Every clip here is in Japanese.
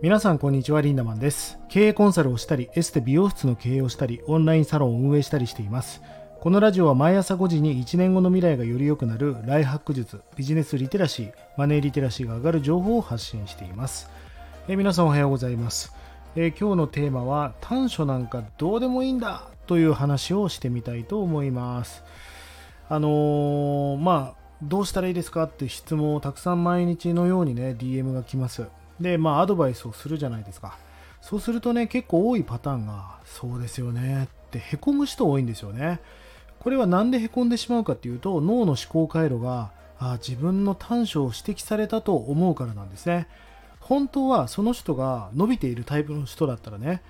皆さんこんにちはリンダマンです。経営コンサルをしたりエステ美容室の経営をしたりオンラインサロンを運営したりしています。このラジオは毎朝5時に1年後の未来がより良くなるライハック術ビジネスリテラシーマネーリテラシーが上がる情報を発信しています。え皆さんおはようございます。え今日のテーマは短所なんかどうでもいいんだという話をしてみたいと思います。あのー、まあどうしたらいいですかって質問をたくさん毎日のようにね DM が来ます。で、まあ、アドバイスをするじゃないですか。そうするとね、結構多いパターンが、そうですよねってへこむ人多いんですよね。これは何でへこんでしまうかっていうと、脳の思考回路が、あ自分の短所を指摘されたと思うからなんですね。本当はその人が伸びているタイプの人だったらね、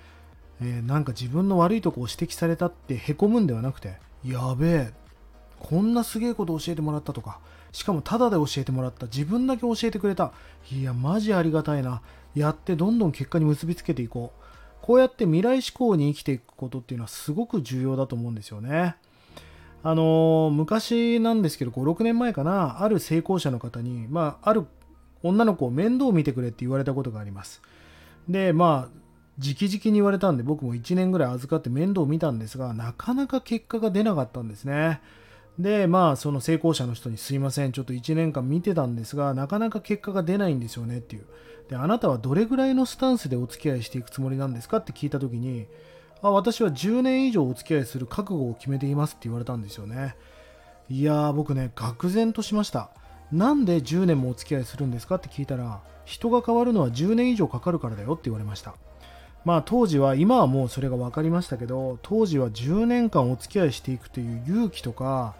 えー、なんか自分の悪いとこを指摘されたってへこむんではなくて、やべえ、こんなすげえこと教えてもらったとか、しかもタダで教えてもらった。自分だけ教えてくれた。いや、マジありがたいな。やってどんどん結果に結びつけていこう。こうやって未来志向に生きていくことっていうのはすごく重要だと思うんですよね。あのー、昔なんですけど、5、6年前かな、ある成功者の方に、まあ、ある女の子を面倒を見てくれって言われたことがあります。で、まあ、直々に言われたんで、僕も1年ぐらい預かって面倒を見たんですが、なかなか結果が出なかったんですね。で、まあ、その成功者の人にすいません、ちょっと1年間見てたんですが、なかなか結果が出ないんですよねっていう。で、あなたはどれぐらいのスタンスでお付き合いしていくつもりなんですかって聞いたときに、あ私は10年以上お付き合いする覚悟を決めていますって言われたんですよね。いやー、僕ね、愕然としました。なんで10年もお付き合いするんですかって聞いたら、人が変わるのは10年以上かかるからだよって言われました。まあ当時は、今はもうそれが分かりましたけど、当時は10年間お付き合いしていくという勇気とか、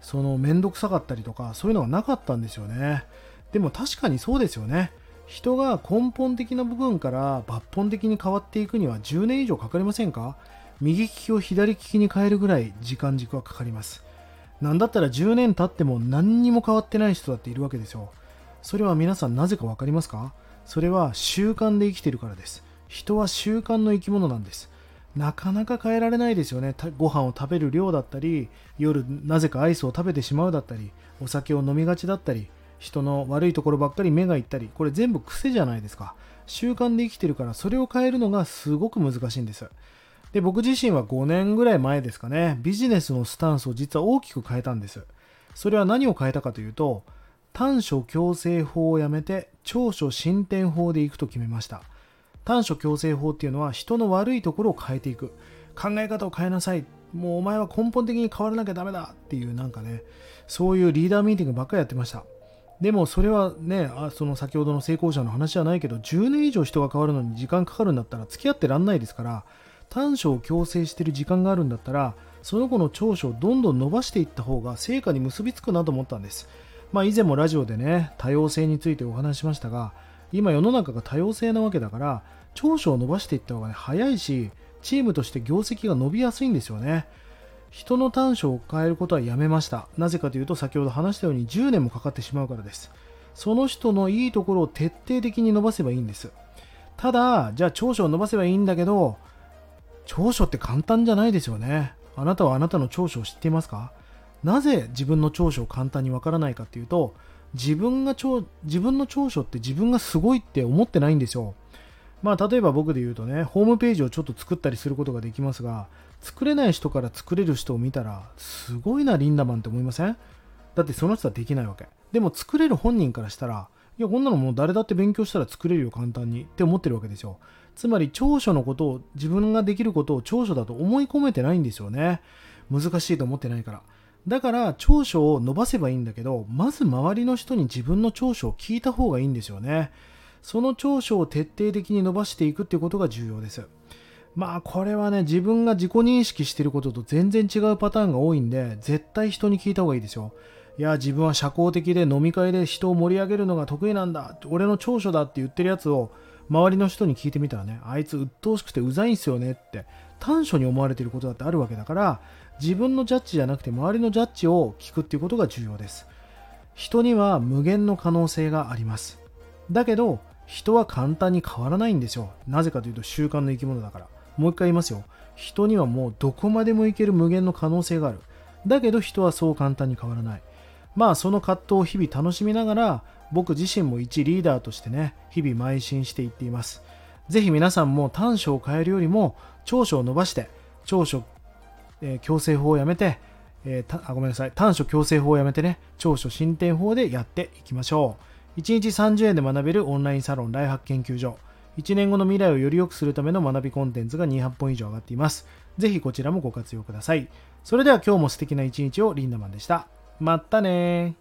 そのめんどくさかったりとか、そういうのがなかったんですよね。でも確かにそうですよね。人が根本的な部分から抜本的に変わっていくには10年以上かかりませんか？右利きを左利きに変えるぐらい時間軸はかかります。なんだったら10年経っても何にも変わってない人だっているわけですよ。それは皆さんなぜか分かりますか？それは習慣で生きてるからです。人は習慣の生き物なんです。なかなか変えられないですよね。ご飯を食べる量だったり、夜なぜかアイスを食べてしまうだったり、お酒を飲みがちだったり、人の悪いところばっかり目がいったり、これ全部癖じゃないですか。習慣で生きてるから、それを変えるのがすごく難しいんです。で、僕自身は5年ぐらい前ですかね、ビジネスのスタンスを実は大きく変えたんです。それは何を変えたかというと、短所強制法をやめて、長所進展法でいくと決めました。短所強制法っていうのは人の悪いところを変えていく。考え方を変えなさい。もうお前は根本的に変わらなきゃダメだっていうなんかねそういうリーダーミーティングばっかりやってました。でもそれはねあその先ほどの成功者の話じゃないけど10年以上人が変わるのに時間かかるんだったら付き合ってらんないですから短所を強制してる時間があるんだったらその子の長所をどんどん伸ばしていった方が成果に結びつくなと思ったんです。まあ以前もラジオでね多様性についてお話しましたが今世の中が多様性なわけだから長所を伸ばしていった方がね早いしチームとして業績が伸びやすいんですよね。人の短所を変えることはやめました。なぜかというと先ほど話したように10年もかかってしまうからです。その人のいいところを徹底的に伸ばせばいいんです。ただじゃあ長所を伸ばせばいいんだけど長所って簡単じゃないですよね。あなたはあなたの長所を知っていますか？なぜ自分の長所を簡単にわからないかっていうと自分が長自分の長所って自分がすごいって思ってないんですよ。まあ例えば僕で言うとね、ホームページをちょっと作ったりすることができますが、作れない人から作れる人を見たら、すごいな、リンダマンって思いません？だってその人はできないわけ。でも作れる本人からしたら、いや、こんなのもう誰だって勉強したら作れるよ、簡単にって思ってるわけですよ。つまり長所のことを、自分ができることを長所だと思い込めてないんですよね。難しいと思ってないから。だから長所を伸ばせばいいんだけど、まず周りの人に自分の長所を聞いた方がいいんですよね。その長所を徹底的に伸ばしていくっていうことが重要です。まあこれはね、自分が自己認識してることと全然違うパターンが多いんで、絶対人に聞いた方がいいですよ。いや、自分は社交的で飲み会で人を盛り上げるのが得意なんだ。俺の長所だって言ってるやつを周りの人に聞いてみたらね、あいつ鬱陶しくてうざいんすよねって短所に思われてることだってあるわけだから、自分のジャッジじゃなくて周りのジャッジを聞くっていうことが重要です。人には無限の可能性があります。だけど、人は簡単に変わらないんですよ。なぜかというと習慣の生き物だから。もう一回言いますよ。人にはもうどこまでもいける無限の可能性がある。だけど人はそう簡単に変わらない。まあその葛藤を日々楽しみながら僕自身も一リーダーとしてね日々邁進していっていますぜひ皆さんも短所を変えるよりも長所を伸ばして長所、えー、強制法をやめて、えー、あごめんなさい短所強制法をやめてね長所進展法でやっていきましょう1日30円で学べるオンラインサロンライハック研究所1年後の未来をより良くするための学びコンテンツが200本以上上がっています。ぜひこちらもご活用ください。それでは今日も素敵な一日をリンダマンでした。まったね